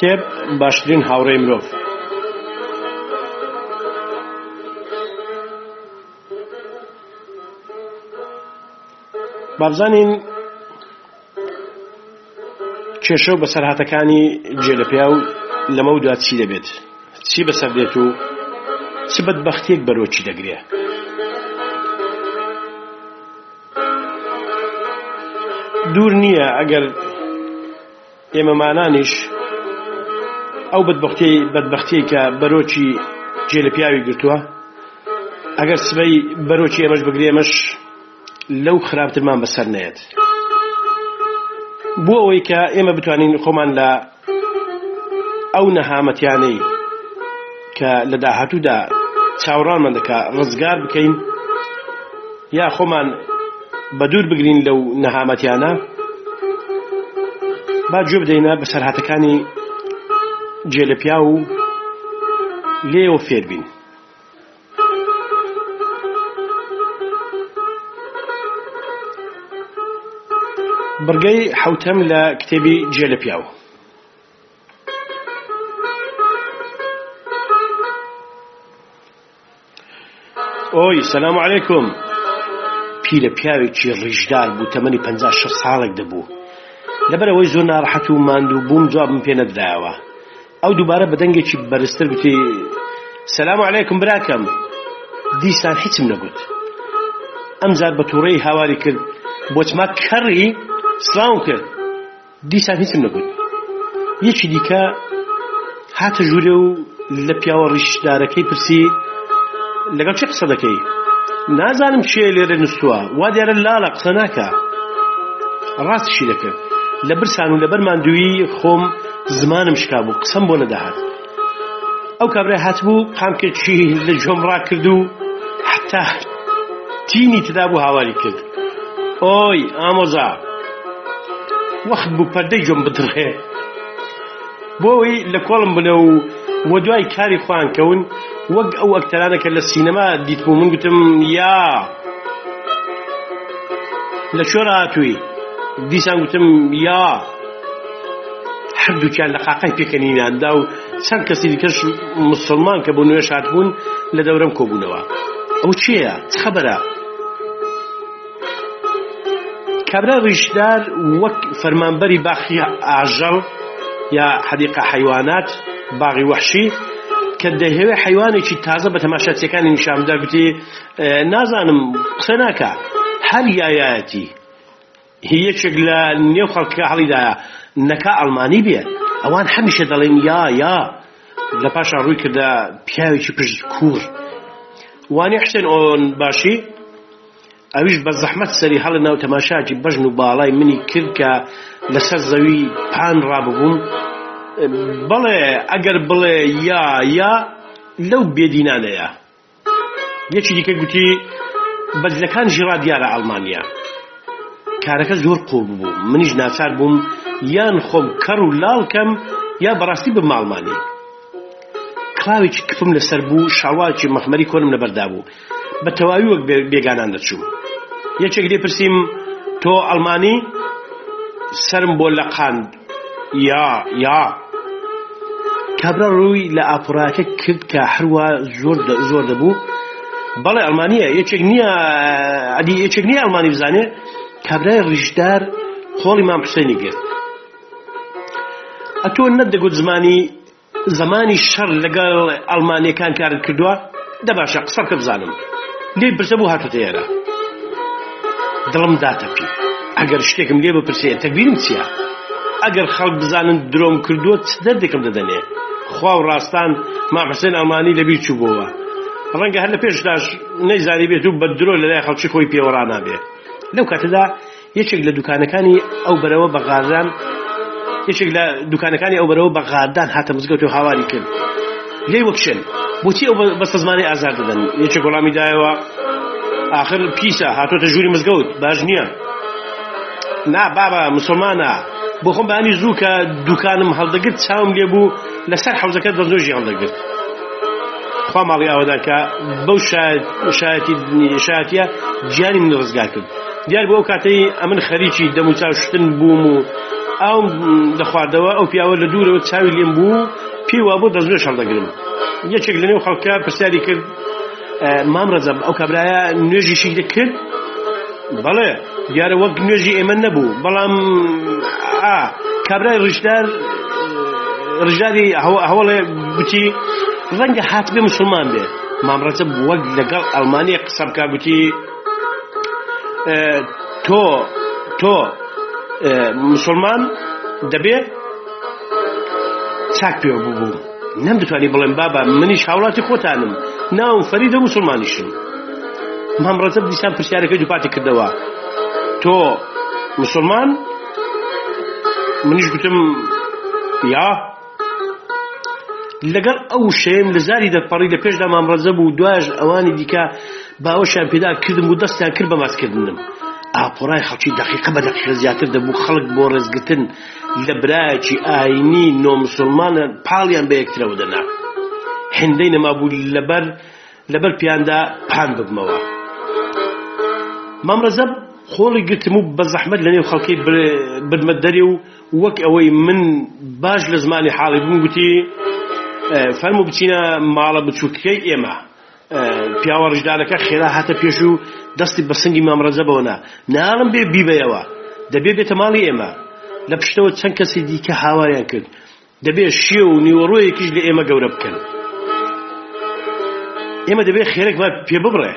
کتێب باشترین هاوڕێی مرۆڤ بابزانین کێشە و بەسەرهاتەکانی جێلەپیا و لەمە و دوات چی دەبێت چی بەسەر دێت و چ بەدبەختێک بەرۆچی دەگرێ دوور نییە ئەگەر ئێمەمانانیش ئەو بەدبختی بەدبختی کە بەرۆکی جێ لە پیاوی گرتووە ئەگەر سبەی بەرۆکی ئەمەش بگرێمەش لەو خراپترمان بەسەر نێت بۆ ئەوەی کە ئێمە بتوانین خۆمان لە ئەو نەهامەتیانەی کە لە داهاتوودا چاوەڕانمان دەکا ڕزگار بکەین یا خۆمان بە دوور بگرین لەو نەهامەتیانە با جوێ بدەینە بە سەرهاتەکانی جێلەپیا و لێەوە فێربین بەرگەی حوتەم لە کتێبی جێلەپیاوە ئۆی سەسلام عیکم پیرە پیاوێکی ڕیژدار بوو تەمەنی 56 ساڵێک دەبوو لەبەرەوەی زۆر ناڕحەت و ماندوو بووم جوابم پێ نەدرایەوە ئەو دووبارە بەدەنگێکی بەرزتر گوتی سەسلام عیکم براکەم دیسان هیچم نەگوت ئەمزار بە تووڕەی هاواری کرد بۆچما کەڕی سلااو کرد دیسان هیچم نەگوت یەکی دیکە هاتە ژوورێ و لە پیاوە ڕیشدارەکەی پرسی لەگەڵ چه قسە دەکەی نازانم چێ لێرە نووسوە وا دیارە لاڵە قسە ناکە ڕاستشی دەکرد لە برسان و لە بەرمان دووی خۆم زمانم شکا بوو قسەم بۆ نەداهات ئەو کابرای هاتبوو قامکەچی لە جۆم ڕاکرد و حتا تینی تدا بوو هاواری کرد ئۆی ئامۆزا وەخت بوو پەردەی جۆم بدڕێ بۆی لە کۆڵم بنە و وە دوای کاری خوان کەون وەک ئەو ئەکتەرانەکە لە سینەما دیتبوو من گوتم یا لە شۆرە هاتووی دیسان گوتم یا هەردووکیان لە قاقای پێکەنیناندا و چەند کەسی دیکەش مسلمان کە بۆ نوێ شاتبوون لە دەورم کۆبوونەوە ئەو چییە خەبەرە کابرا ڕیشدار وەک فەرمانبەری باخی ئاژەڵ یا حەدیقە حیوانات باغی وحشی کە دەهێوێ حیوانێکی تازە بە تەماشاچیەکانی نیشامدا گوتی نازانم قسە ناکە هەر یایەتی هیەکێک لە نێو خەڵکە هەڵیدایە نەکە ئەلمانی بێ ئەوان هەمیشە دەڵێن یا یا لە پاشان ڕووی کردە پیاوێکی پشت کوور وانی حشتێن ئۆن باشی ئەویش بە زەحمەت سەری هەڵە ناو تەماشاکی بەژن و باڵای منی کرد کە لەسەر زەوی پان ڕاببووم بڵێ ئەگەر بڵێ یا یا لەو بێدینانەیە یەکی دیکە گوتی بەجلەکان ژیرا دیارە ئەڵمانیا کارەکە زۆر قۆ بوو منیش ناچار بووم یان خۆم کەڕ و لاڵکەم یا بەڕاستی بە ماڵمانی کلااوێکی کفم لەسەر بوو شاواکی مەخمەری کۆنم لەبەردا بوو بە تەواوی وەک بێگانان دەچوو یەکێک لێ پرسییم تۆ ئەلمانی سرم بۆ لە قاند یا یا کابرا ڕووی لە ئاپۆراکە کرد کە هەروە زۆر زۆر دەبوو بەڵێ ئەلمانە یەکێک نییە ئەدی یەکێک نییە ئەلمانی بزانێ کابرای ڕژدار خۆڵی مام حسینی گرت ئە تۆ نەدەگوت زمانی زمانی شەر لەگەڵ ئەلمانیەکان کارت کردووە دەباشە قسە کە بزانم لێ برسە بوو هاتوتە ئێرە دڵم داتەپی ئەگەر شتێکم لێ بپرسێ تەبیرم چییە ئەگەر خەڵک بزانن درۆم کردووە دەردێکم دەدەنێ خوا و ڕاستان ماحسێن ئەلمانی لەبیر چوو بووە ڕەنگە هەر لە پێشداش نەیزاری بێت و بە درۆ لەلای خەڵکی خۆی پێوەڕانابێت لەو کاتەدا یەکێک لە دوکانەکانی ئەو بەرەوە بە غازان یەکێک لە دوکانەکانی ئەو بەرەوە بە غادان هاتە مزگەوت و هاواری کرد لێ وەکشن بۆچی ئەو بەستە زمانی ئازار دەدەن یەکێک وەڵامی دایەوە آخر پیسە هاتۆتە ژووری مزگەوت باش نییە نا بابا مسلمانە بۆ خۆم بەانی زوو کە دوکانم هەڵدەگرت چاوم لێ بوو لەسەر حوزەکە دەزۆژی هەڵدەگرت خوا ماڵی ئەوەدا کە بەو شایەتی شایەتە گیانی من ڕزگار کرد دیار بۆ کاتەی ئەمن خەریکی دەم و چاوشتن بووم و ئەو دەخواردەوە ئەو پیاوە لە دوورەوە چاوی لێم بوو پیوا بۆ دەزوێ شەڵدەگرم یەکێک لەنێو خەڵکە پرسیاری کرد مام ڕزەم ئەو کابراایە نوێژی شیدە کرد بەڵێ دیارە وەک نوێژی ئێمە نەبوو بەڵام کابرای ڕژدار ڕژاری هەوڵێ گوتی ڕەنگە هات بێ مسلمان بێ مامڕەتە وەک لەگەڵ ئەلمانی قسەبکە گوتی تۆ تۆ مسلمان دەبێ چاک پێ بوو نەمدەتوانی بڵێن بابا منیش هاوڵاتی خۆتانم ناوم فەریدە مسلمانیشم مامڕەتە دیسان پرسیارەکەی دووپاتی کردەوە تۆ مسلمان منیش گوتم یا لەگەڵ ئەو شێم لە زاری دەپەڕی لە پێشدا مامڕەزە بوو دوایش ئەوانی دیکە باوەشیان پیدا کردم و دەستیان کرد بە ماسکردنم ئاپۆرای خەڵکی دقیقە بە دقیقە زیاتر دەبوو خەڵک بۆ ڕێزگتن لە برایەکی ئاینی نۆمسلمانە پاڵیان بە یەکترەوە دەنا هێندەی نەمابوو لەبەر لەبەر پیاندا پان ببمەوە مامرەزەب خۆڵی گرتم و بە زەحمەت لە نێو خەڵکی برمە دەری و وەک ئەوەی من باش لە زمانی حاڵی بوو گوتی فەرمو بچینە ماڵە بچووکەی ئێمە پیاوە ڕژدارەکە خێرا هاتە پێش و دەستی بە سنگی مامرەزەبەوەنا ناڵم بێ بیبەوە دەبێ بێتە ماڵی ئێمە لە پشتەوە چەند کەسی دیکە هاوایان کرد دەبێت شیە و نیوەڕۆیەکیش لە ئێمە گەورە بکەن ئێمە دەبێت خێرەك پێ ببڕێ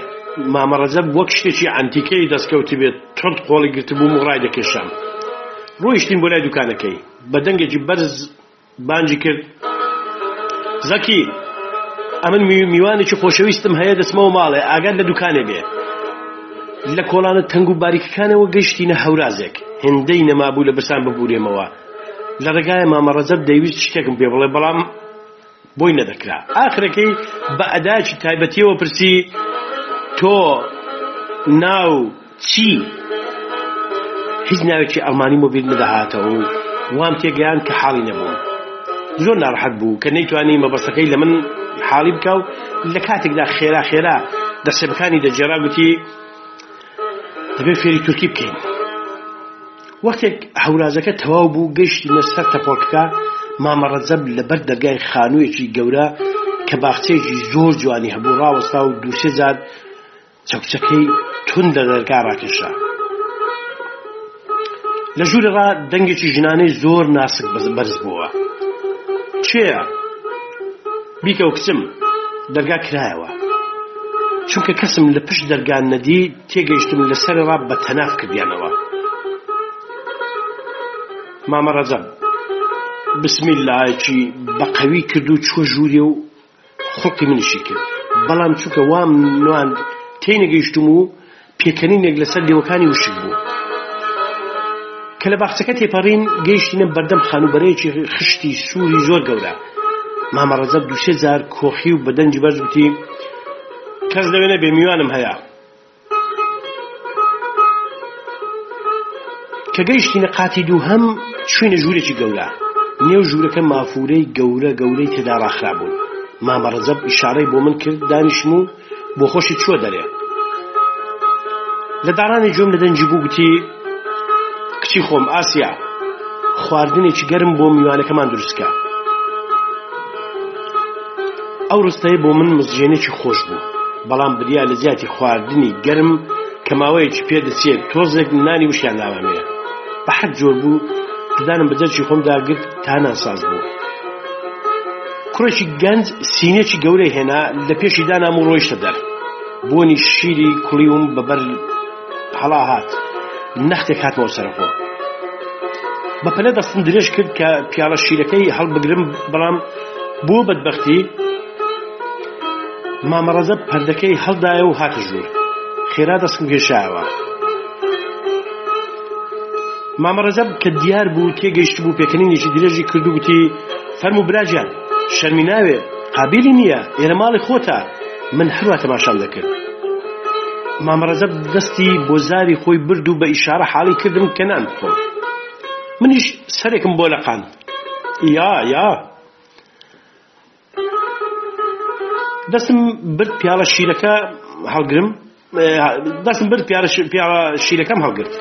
مامەڕەزەب وەک شتێکی ئەنتیکەی دەستکەوتی بێت تند قۆڵی گرتبوو و ڕای دەکێشام ڕۆیشتین بۆ لای دوکانەکەی بە دەنگێکی بەرز بانجی کرد زەکی ئەمن میوانێکی خۆشەویستم هەیە دەسمەوە ماڵێ ئاگات لە دوکانێ بێ لە کۆڵانە تەنگ و باریکەکانەوە گەشتینە هەورازێک هێندەی نەمابوو لە برسان ببورێمەوە لە ڕێگایە مامەڕەزەب دەیویست شتێکم پێ بڵێ بەڵام بۆی نەدەکرا ئاخرەکەی بە ئەداچی تایبەتیەوە پرسی تۆ ناو چی هیچ ناوێکی ئەڵمانی مۆبیل نەدەهاتەوە وام تێگەیان کە حاڵی نەبوو زۆر ناڕحەت بوو کە نەیتوانی مەبەستەکەی لە من حاڵی بکە و لە کاتێکدا خێرا خێرا دەسێبەکانی دەجێرا گوتی دەبێت فێری تورکی بکەین وەختێک هەورازەکە تەواو بوو گەشتی نەستەر تەپۆرکەکە مامەڕەزەب لەبەر دەرگای خانوویەکی گەورە کە باخچێکی زۆر جوانی هەبوو ڕاوەستا و دووسێ زاد چەکچەکەی تون لە دەرگا ڕاکێشا لە ژوورەغا دەنگێکی ژنانەی زۆر ناسک بەرز بووە چێە؟ بیکە و کچم دەرگا کرایەوە چونکە کەسم لە پشت دەرگان نەدی تێگەیشتم لەسەرەوە بە تەناف کردیانەوە مامە ڕەزەم بسمی لایەکی بەقەوی کرد و چوە ژووری و خۆکی منیشی کرد بەڵام چووکە وام نوان تێنەگەیشتم و پێکەنینێک لەسەر دێوەکانی وشک بوو کە لە باخچەکە تێپەڕین گەیشتینە بەردەم خانوبەرەیەکی خشتی سووری زۆر گەورە مامەڕەزە دووشێ جار کۆخی و بەدەنج بەرز وتی کەس دەوێنە بێ میوانم هەیە کە گەیشتی نەقاتی دوو هەم شوێنە ژوورێکی گەورە نێو ژوورەکە مافورەی گەورە گەورەی تێدا ڕاخرابوون مامەڕەزەب ئیشارەی بۆ من کرد دانیشم و بۆ خۆشی چوە دەرێ لە دارانی جۆم لە دەنجی بوو گوتی کچی خۆم ئاسیا خواردنێکی گەرم بۆ میوانەکەمان دروستکە ئەو ڕستەیە بۆ من مزجێنێکی خۆش بوو بەڵام بریا لە زیاتی خواردنی گەرم کەماوەیەکی پێدەچێت تۆزێک نانی وشیان ناوامەیە بە حەت جۆر بوو ددانم بەجەرکی خۆم داگرت تا ناساز بوو کوڕێکی گەنج سینێکی گەورەی هێنا لە پێشی دانام و ڕۆیشتە دەر بۆنی شیری کوڵیوم بەبەر هەڵا هات نەختێک هاتمەوە سەرخۆ بەپەلە دەستم درێژ کرد کە پیاڵە شیرەکەی هەڵبگرم بەڵام بۆ بەدبختی مامەڕەزە پەردەکەی هەڵدایە و هاتە ژوور خێرا دەستم گێشاوە مامەڕەزە کە دیار بوو تێگەیشت بوو پێکەنینێکی درێژی کردو گوتی فەرم و براجیان شەرمی ناوێ قابلی نییە ئێرە ماڵی خۆتە من هەروە تەماشان دەکرد مامەڕەزە دەستی بۆ زاری خۆی برد و بە ئیشارە حاڵی کردم کەنان خۆ منیش سەرێکم بۆ لەقان یا یا دەستم برد پیاوە شیرەکە هەڵگرم دەستم برد پیاوە شیرەکەم هەڵگرت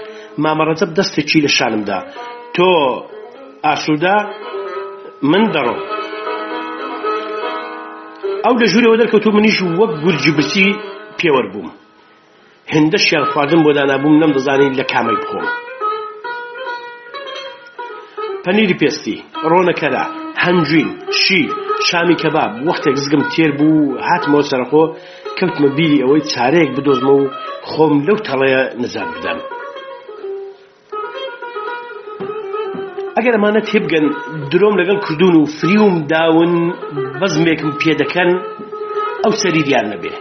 مامەڕەتب دەستێکی لە شانمدا تۆ ئاسوودا من دەڕۆم ئەو لە ژوورەوە دەرکەوتو منیش وەک گورجی برسی پێوە بووم هەندە شیان خواردن بۆ دانابووم نەم دەزانین لە کامی بخۆم پەنیری پێستی ڕۆنەکەرا هەنجین شیر شامی کەباب وەختێک زگم تێر بوو هاتمەوە سەرخۆ کەوتمە بیری ئەوەی چارەیەک بدۆزمە و خۆم لەو تەڵەیە نزار بدەم ئەگەر ئەمانەت هێبگەن درۆم لەگەڵ کردوون و فریوم داون بەزمێکم پێ دەکەن ئەو سەری دیار نەبێ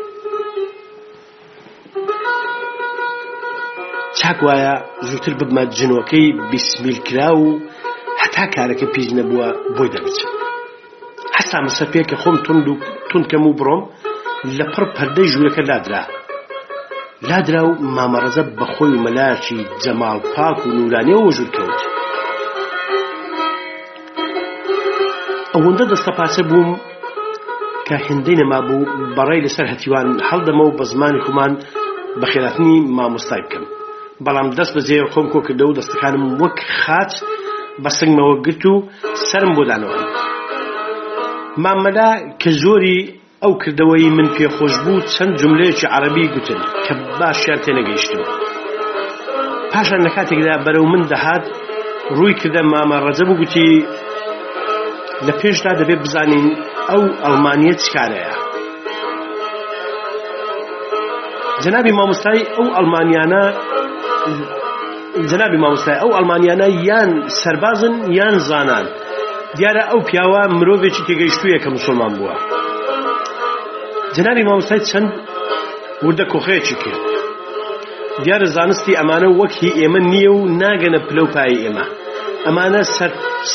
چاک وایە زووتر ببمە جنەوەکەی بیسمیلکرا و هەتا کارەکە پیش نەبووە بۆی دەبچێت حەسا مەسەپێکە خۆم تند و تونکەم و بڕۆم لە پڕ پەردەی ژوورەکە لادرا لادرا و مامەڕەزە بەخۆی و مەلاشی جەماڵ پاک و نورانیەوە ژوور کەوت ئەوەندە دەستە پاچە بووم کە هێندەی نەما بوو بەڕێی لەسەر هەتیوان هەڵدەمە و بە زمانی خۆمان بە خێراتنی مامۆستای بکەم بەڵام دەست بەجێ خۆم کۆ کردە و دەستەکانم وەک خاچ بە سنگمەوە گرت و سرم بۆدانەوە مامەلا کە زۆری ئەو کردەوەی من پێخۆش بوو چەند جملەیەکی عربی گوتن کە باشیان تێنەگەیشتم پاشان لە کاتێکدا بەرەو من دەهات ڕووی کردە مامە ڕەجەب گوتی لە پێشدا دەبێت بزانین ئەو ئەڵمانیە چکارەیە جەنابی مامۆستای ئەو ئەلمانیانە جەنابی مامۆستای ئەو ئەلمانیانە یان سربازن یان زانان دیارە ئەو پیاوە مرۆڤێکی تێگەیشتوویە کە مسلمان بووە جنابی مامۆستای چەند وردە کۆخەیەکی کرد دیارە زانستی ئەمانە وەکی ئێمە نییە و ناگەنە پلەپایی ئێمە ئەمانە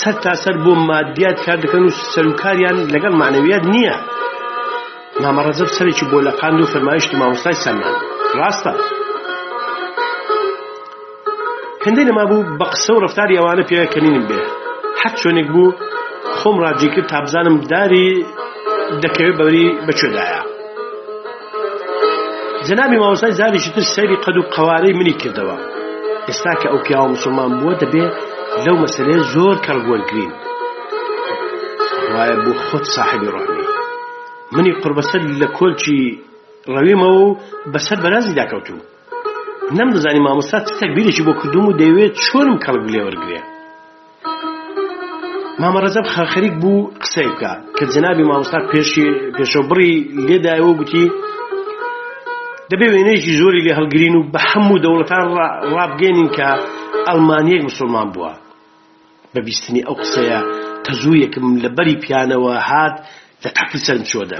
سەر تاسەر بۆ مادیات کار دەکەن و سەرکاریان لەگەڵ معنەویات نییە مامەڕەزب سەرێکی بۆ لە قاند و فەرمایشتی مامۆستای سەلمان ڕاستە هەندێک نەما بوو بە قسە و ڕفتاری ئەوانە پێکەنینم بێ حەت شوێنێک بوو خۆم ڕاجی کرد تا بزانم داری دەکەوێت بەوری بەکوێدایە جەنابی مامۆستای زاریشی تر سەیری قەد و قەوارەی منی کردەوە ئێستا کە ئەو پیاوە مسلمان بووە دەبێ لەو مەسلەیە زۆر کەڕگوەرگین وایە بوو خۆت ساحبی ڕحمی منی قربەسەر لە کۆلکی ڕەویمەوە و بەسەر بەرازی داکەوتوم نەمدەزانی مامۆستا تەکبیرێکی بۆ کردوم و دەیەوێت چۆرم کەڵک لێوەرگێت مامەڕزەب خەخەریک بوو قسەی بکە کە جنابی مامۆستا پێشی پێشەبڕی لێدایەوە گوتی دەبێ وێنێکی زۆری لێ هەڵگرین و بە هەموو دەوڵەتان ڕابگەێنین کە ئەلمانیەک مسلمان بووە بە بیستنی ئەو قسەیە تەزوویەکم لە بەری پیانەوە هات لە تەقل سەرم چۆدە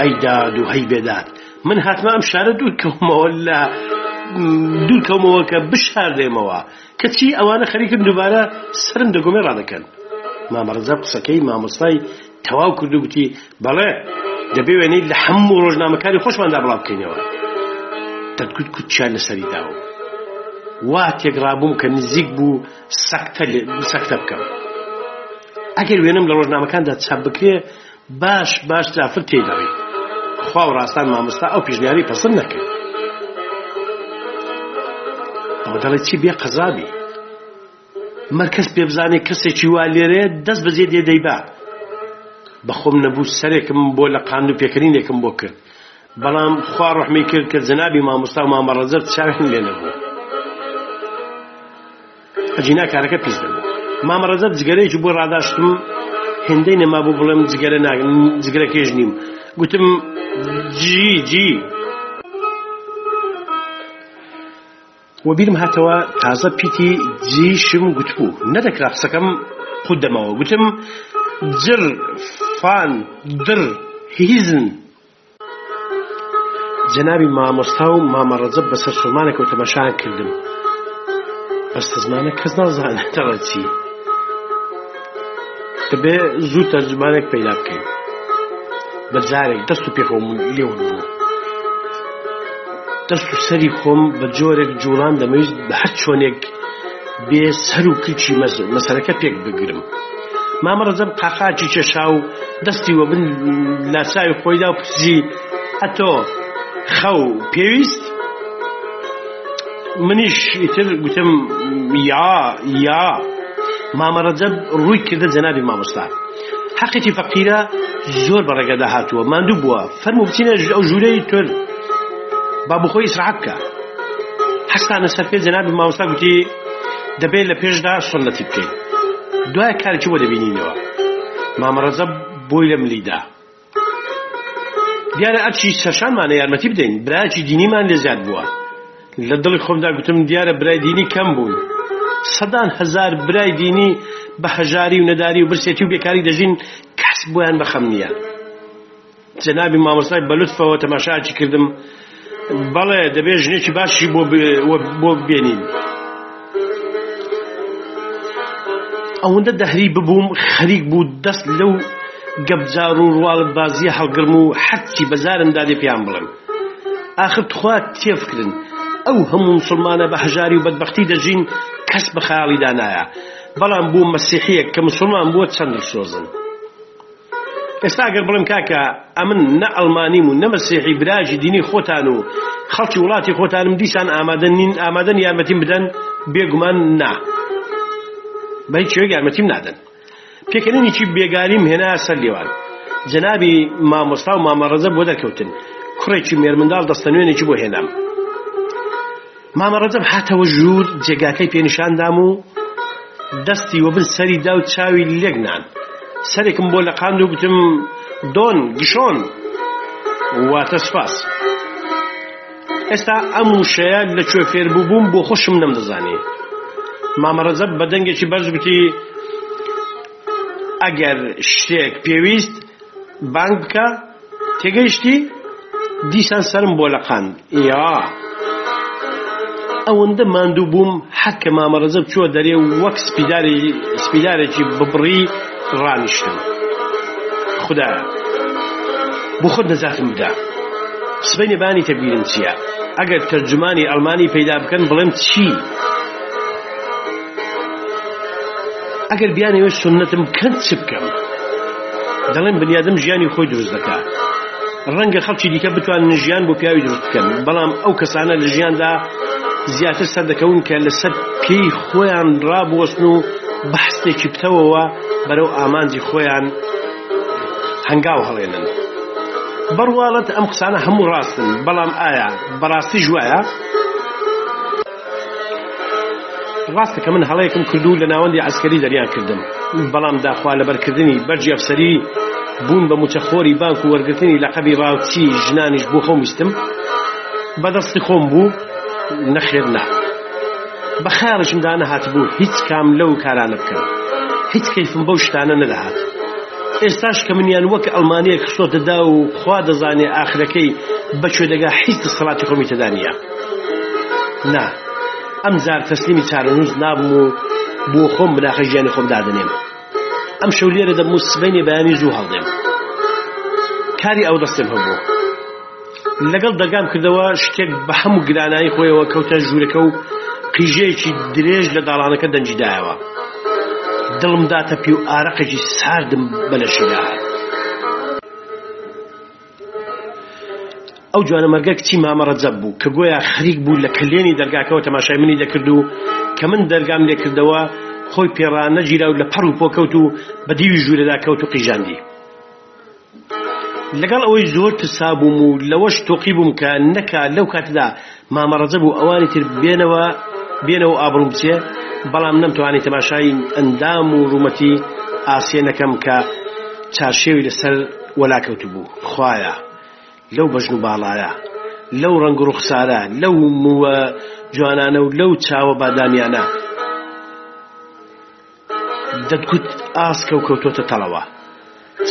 ئەیداد و هەی بێداد من هاتمە ئەم شارە دوور کەمەوە لە دوور کەمەوە کە بشاردێمەوە کەچی ئەوانە خەریکن دووبارە سرم دەگومێ ڕدەکەن مامەڕزە قسەکەی مامۆستای تەواو کردو گوتی بەڵێ دەبێ وێنەی لە هەموو ڕۆژنامەکانی خۆشماندا بڵاو بکەینەوە تەرکوت کوچیان لەسەری داوە وا تێگرابووم کە نزیک بوو سەکتە بکەم ئەگەر وێنم لە ڕۆژنامەکاندا چاپ بکرێ باش باش تافر تێداوی خوا و ڕاستان مامۆستا ئەو پیشنیاری پسند نەکرد خۆ دەڵێ چی بێ قەزابی مەرکەس پێ بزانێ کەسێکی وا لێرەیە دەست بەجێ دێدەی با بەخۆم نەبوو سەرێکم بۆ لە قاند و پێکردینێکم بۆ کرد بەڵام خوا ڕحمی کرد کە جەنابی مامۆستا و مامەڕەزەر چاوێن لێ نەبوو ئەجینا کارەکە پیس دەبوو مامەڕەزەر جگەرەیەکی بۆ ڕاداشتم هێندەی نەما بوو بڵێم جگەرە جگەرەکێژ نیم گوتم جی جی وە بیرم هاتەوە تازە پیتی جیشم گوتبوو نەدەکرا قسەکەم خود دەمەوە گوتم جر فان در هیزن جەناوی مامۆستا و مامەڕەجەب بەسەر سومانێکەوە تەمەشان کردم بەستە زمانە کەس نازانێتەوە چی دەبێ زوو تەرجمانێک پەیدا بکەین بەجارێک دەست و پێخۆم لێوە بوو دەست و سەری خۆم بە جۆرێک جوڵان دەمەویست بە هەر چۆنێک بێ سەر و کچی مەسەرەکە پێک بگرم مامەڕزم قاقاچی چێشا و دەستی وە بن لاساوی خۆیدا و پرسی ئەتۆ خەو پێویست منیش ئیتر گوتم یا یا مامەڕەجەب ڕووی کردە جەنابی مامۆستا حەقیتی فەقیرە زۆر بەڕێگەدا هاتووە ماندوو بووە فەرمو بچینە ئەو ژوورەی تر با بخۆی ئیسراحەت بکە هەستانە سەرپێ جەنابی مامۆستا گوتی دەبێت لە پێشدا سنەتی بکەین دوای کارکی وە دەبینینەوە مامەڕەزە بۆی لە ملیدا دیارە ئەچی سەشانمانە یارمەتی بدەین براکی دینیمان لێ زیاد بووە لە دڵی خۆمدا گوتم دیارە برای دینی کەم بوون سەدان هزار برای دینی بە هەژاری و نەداری و برسێتی و بێکاری دەژین کەس بۆیان بەخەم نییە جەنابی مامۆستای بەلوتفەوە تەماشاکی کردم بەڵێ دەبێت ژنێکی باشی بۆ بێنین ئەوەندە دەهری ببووم خەریک بوو دەست لەو گەبجار و ڕواڵت بازیە هەڵگرم و حەچی بەزارم دادێ پیان بڵم ئاخر تخوا تێفکردن ئەو هەموو مسلمانە بە هەژاری و بەدبختی دەژین کەس بە خەیاڵی دانایە بەڵام بوو مەسیحەیەک کە مسلمان بووە چەند سۆزن ئێستا گەر بڵم کاکە ئەمن نە ئەلمانیم و نەمەسیحی براژی دینی خۆتان و خەڵکی وڵاتی خۆتانم دیسان ئامادەن نین ئامادەن یارمەتیم بدەن بێگومان نا بە هیچ شوێک یارمەتیم نادەن پێکەنینی چی بێگاریم هێنا سەر لێوان جەنابی مامۆستا و مامەڕەزە بۆ دەکەوتن کوڕێکی مێرمنداڵ دەستە نوێنێکی بۆ هێنام مامەڕەزەب هاتەوە ژوور جێگاکەی پێنیشاندام و دەستی وە بن سەری دا و چاوی لێگنان سەرێکم بۆ لە قاند و گوتم دۆن گشۆن واتە سپاس ئێستا ئەم وشەیە لەکوێ فێربوو بووم بۆ خۆشم نەمدەزانی مامەڕەزەب بە دەنگێکی بەرزگوتی ئەگەر شتێک پێویست بانگ بکە تێگەیشتی دیسان سرم بۆ لە قاند یا ئەوەندە ماندوو بووم حەکە مامەڕەزەب چوە دەرێ وەک سپیدارێکی ببڕی ڕانیشتم خدایە بۆ خۆت نەزاتم بدا سبەی نێبانی تەبیرن چییە ئەگەر تەرجمانی ئەلمانی پەیدا بکەن بڵێم چی ئەگەر بیانەوەی سنەتم کەند چ بکەم دەڵێن بنیادم ژیانی خۆی دروست دەکات ڕەنگە خەڵکی دیکە بتوانن ژیان بۆ پیاوی دروست بکەن بەڵام ئەو کەسانە لە ژیاندا زیاتر سەردەکەون کە لەسەر پێی خۆیان ڕابوەستن و بەحستێکی بتەوەوە بەرەو ئامانجی خۆیان هەنگاو هەڵێنن بڕواڵەت ئەم قسانە هەموو ڕاستن بەڵام ئایا بەڕاستی ژوایە ڕاستە کە من هەڵەیەکم کردو لە ناوەندی ئەسکەری دەریان کردم بەڵام داخوا لەبەرکردنی بەرجی ئەفسەری بوون بە موچەخۆری بانک و وەرگرتنی لە قەبی ڕاوچی ژنانیش بۆ خۆم ویستم بەدەستی خۆم بوو نەخێر نا بە خێڕشمدانە هاتبوو هیچ کام لەو کارانە بکەن هیچ کەیفم بەو شتانە نەدەهات ئێستاش کە منیان وەک ئەلمانیە کشۆتەدا و خوا دەزانێ ئاخرەکەی بەکوێ دەگا هیچ دەسەڵاتی خۆمیتەدانە نا ئەم زار تەسلیمی چارەنووز نابم و بۆ خۆم بناخە ژیانی خۆم دادنێم ئەم شەو لێرە دەم موسبینی بەیانی زوو هەڵدێم کاری ئەو دەستم هەبوو لەگەڵ دەگام کردەوە شتێک بە هەموو گرانایی خۆیەوە کەوتە ژوورەکە و قیژەیەکی درێژ لە داڵانەکە دەنجیدایەوە دڵم داتە پی و ئارەقێکی ساردم بەلەشیدا ئەو جوانە مەرگە کچی مامەڕە جەب بوو کە گویا خەریک بوو لە کلێنی دەرگاکەەوە تەماشای منی دەکرد و کە من دەرگام لێکردەوە خۆی پێڕانە گیرا و لە پەر و پۆ کەوت و بە دیوی ژوورەدا کەوت و قیژاندی لەگەڵ ئەوەی زۆر پرسا بووم و لەوەش تۆقی بووم کە نەکا لەو کاتدا مامەڕەجە بوو ئەوانی تر بێنەوە بێنەوە ئابروم بچێ بەڵام نەمتوانی تەماشای ئەندام و ڕوومەتی ئاسیێنەکەم کە چارشێوی لەسەر وەلاکەوت بوو خویە لەو بەژن و باڵایە لەو ڕنگ و ڕوخسارە لەو موە جوانانە و لەو چاوە بادامیانە دەتگوت ئاسکە و کەوتۆتە تەڵەوە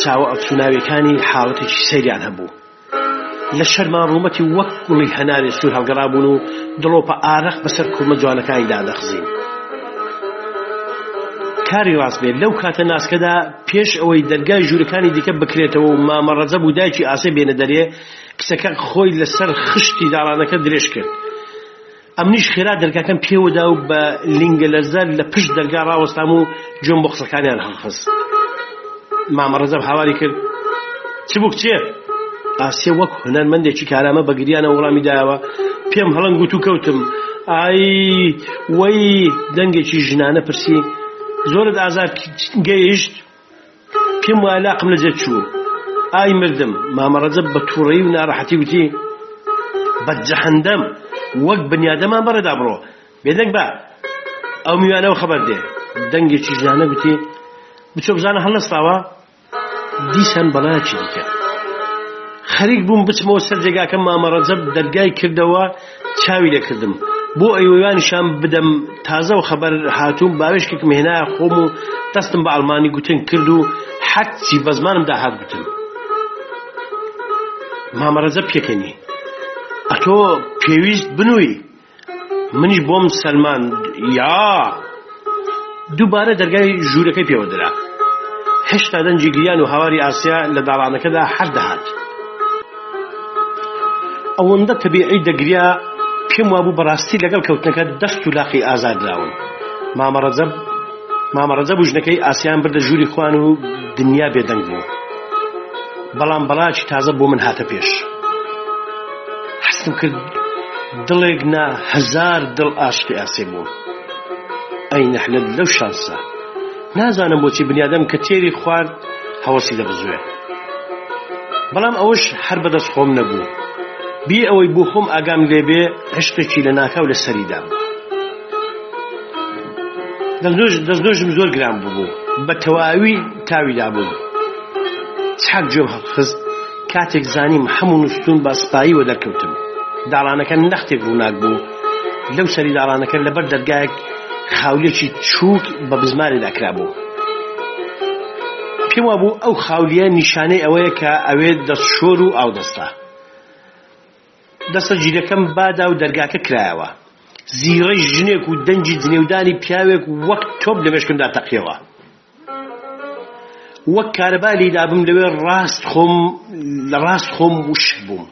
چاوە ئەفسوناویەکانی حاڵەتێکی سەیریان هەبوو لە شەرمان ڕوومەتی وەک گوڵی هەناری سوور هەڵگەڕابوون و دڵۆپە ئارەخ بەسەر کومە جوانەکانی دادەخزین کاری ڕاست بێت لەو کاتە ناسکەدا پێش ئەوەی دەرگای ژوورەکانی دیکە بکرێتەوە و مامەڕەزە بوو دایکی ئاسە بێنە دەرێ کچەکە خۆی لەسەر خشتی داڵانەکە درێژ کرد ئەمنیش خێرا دەرگاکەم پێوەدا و بە لینگە لەرزەر لە پشت دەرگا ڕاوەستام و جۆم بۆ قسەکانیان هەڵخست مامەڕەزە هاواری کرد چ بوو کچێ ئاسیە وەک هەنەرمەندێکی کارامە بەگریانە وەڵامی دایەوە پێم هەڵنگ و تو کەوتم ئای وەی دەنگێکی ژنانە پرسی زۆرت ئازار گەیشت پێم وایە لاقم لەجێ چوو ئای مردم مامەڕەجە بە تووڕەی و ناڕەحەتی وتی بە جەهەندەم وەک بنیادەمان بەڕێدا بڕۆ بێدەنگ بە ئەو میوانەوە خەبەر دێ دەنگێکی ژانە گوتی بچۆ بزانە هەڵەستاوە دیسان بەڵایە چی دیکە خەریک بووم بچمەوە سەر جێگاکەم مامەڕەجەب دەرگای کردەوە چاوی لێکردم بۆ ئەیوانیشان بدەم تازە و خەبەر هاتووم باوێشکێکم هێنایە خۆم و دەستم بە ئەلمانی گوتن کرد و حەچی بە زمانمدا هات گوتن مامەرەزە پێکەنی ئەتۆ پێویست بنووی منیش بۆم سەلمان یا دووبارە دەرگای ژوورەکەی پێوەدرا هێشتا دەنجی گریان و هاواری ئاسیا لە داڵانەکەدا هەر دەهات ئەوەندە تەبیعی دەگریا پێم وابوو بەڕاستی لەگەڵ کەوتنەکە دەست و لاقی ئازادراون مامەڕەزەب مامەڕەزە بژنەکەی ئاسیان بردە ژووری خوان و دنیا بێدەنگ بوو بەڵام بەڵاچی تازە بۆ من هاتە پێش حستم کرد دڵێک نا هزار دڵ ئاشتی ئاسێ بوو ئەی نەحلت لەو شانسە نازانم بۆچی بنیادەم کە تێری خوارد هەوەسی دەبزوێ بەڵام ئەوش هەر بەدەست خۆم نەبوو بی ئەوەی بوو خۆم ئاگام لێبێ عشقێکی لە ناکەو لە سەریدا دەستۆژم زۆر گران بوو بە تەواوی تاویدا بوو چاک جۆم هەڵخست کاتێک زانیم هەموو نووسون باسپاییوە دەرکەوتم داڵانەکە نەختێک ڕووناک بوو لەو سەری داڵانەکە لەبەر دەرگایك خاولێکی چووک بە بزمانی داکرا بوو پێم وابوو ئەو خاولیە نیشانەی ئەوەیە کە ئەوێ دەست شۆر و ئاو دەستە دەستە ژیرەکەم بادا و دەرگاکە کرایەوە زیڕەی ژنێک و دەنجی جنێودانی پیاوێک وەک تۆپ لە مشکندا تەقیەوە وەک کارەبالی دابم لەوێ ڕاست خۆم لە ڕاست خۆم وش بووم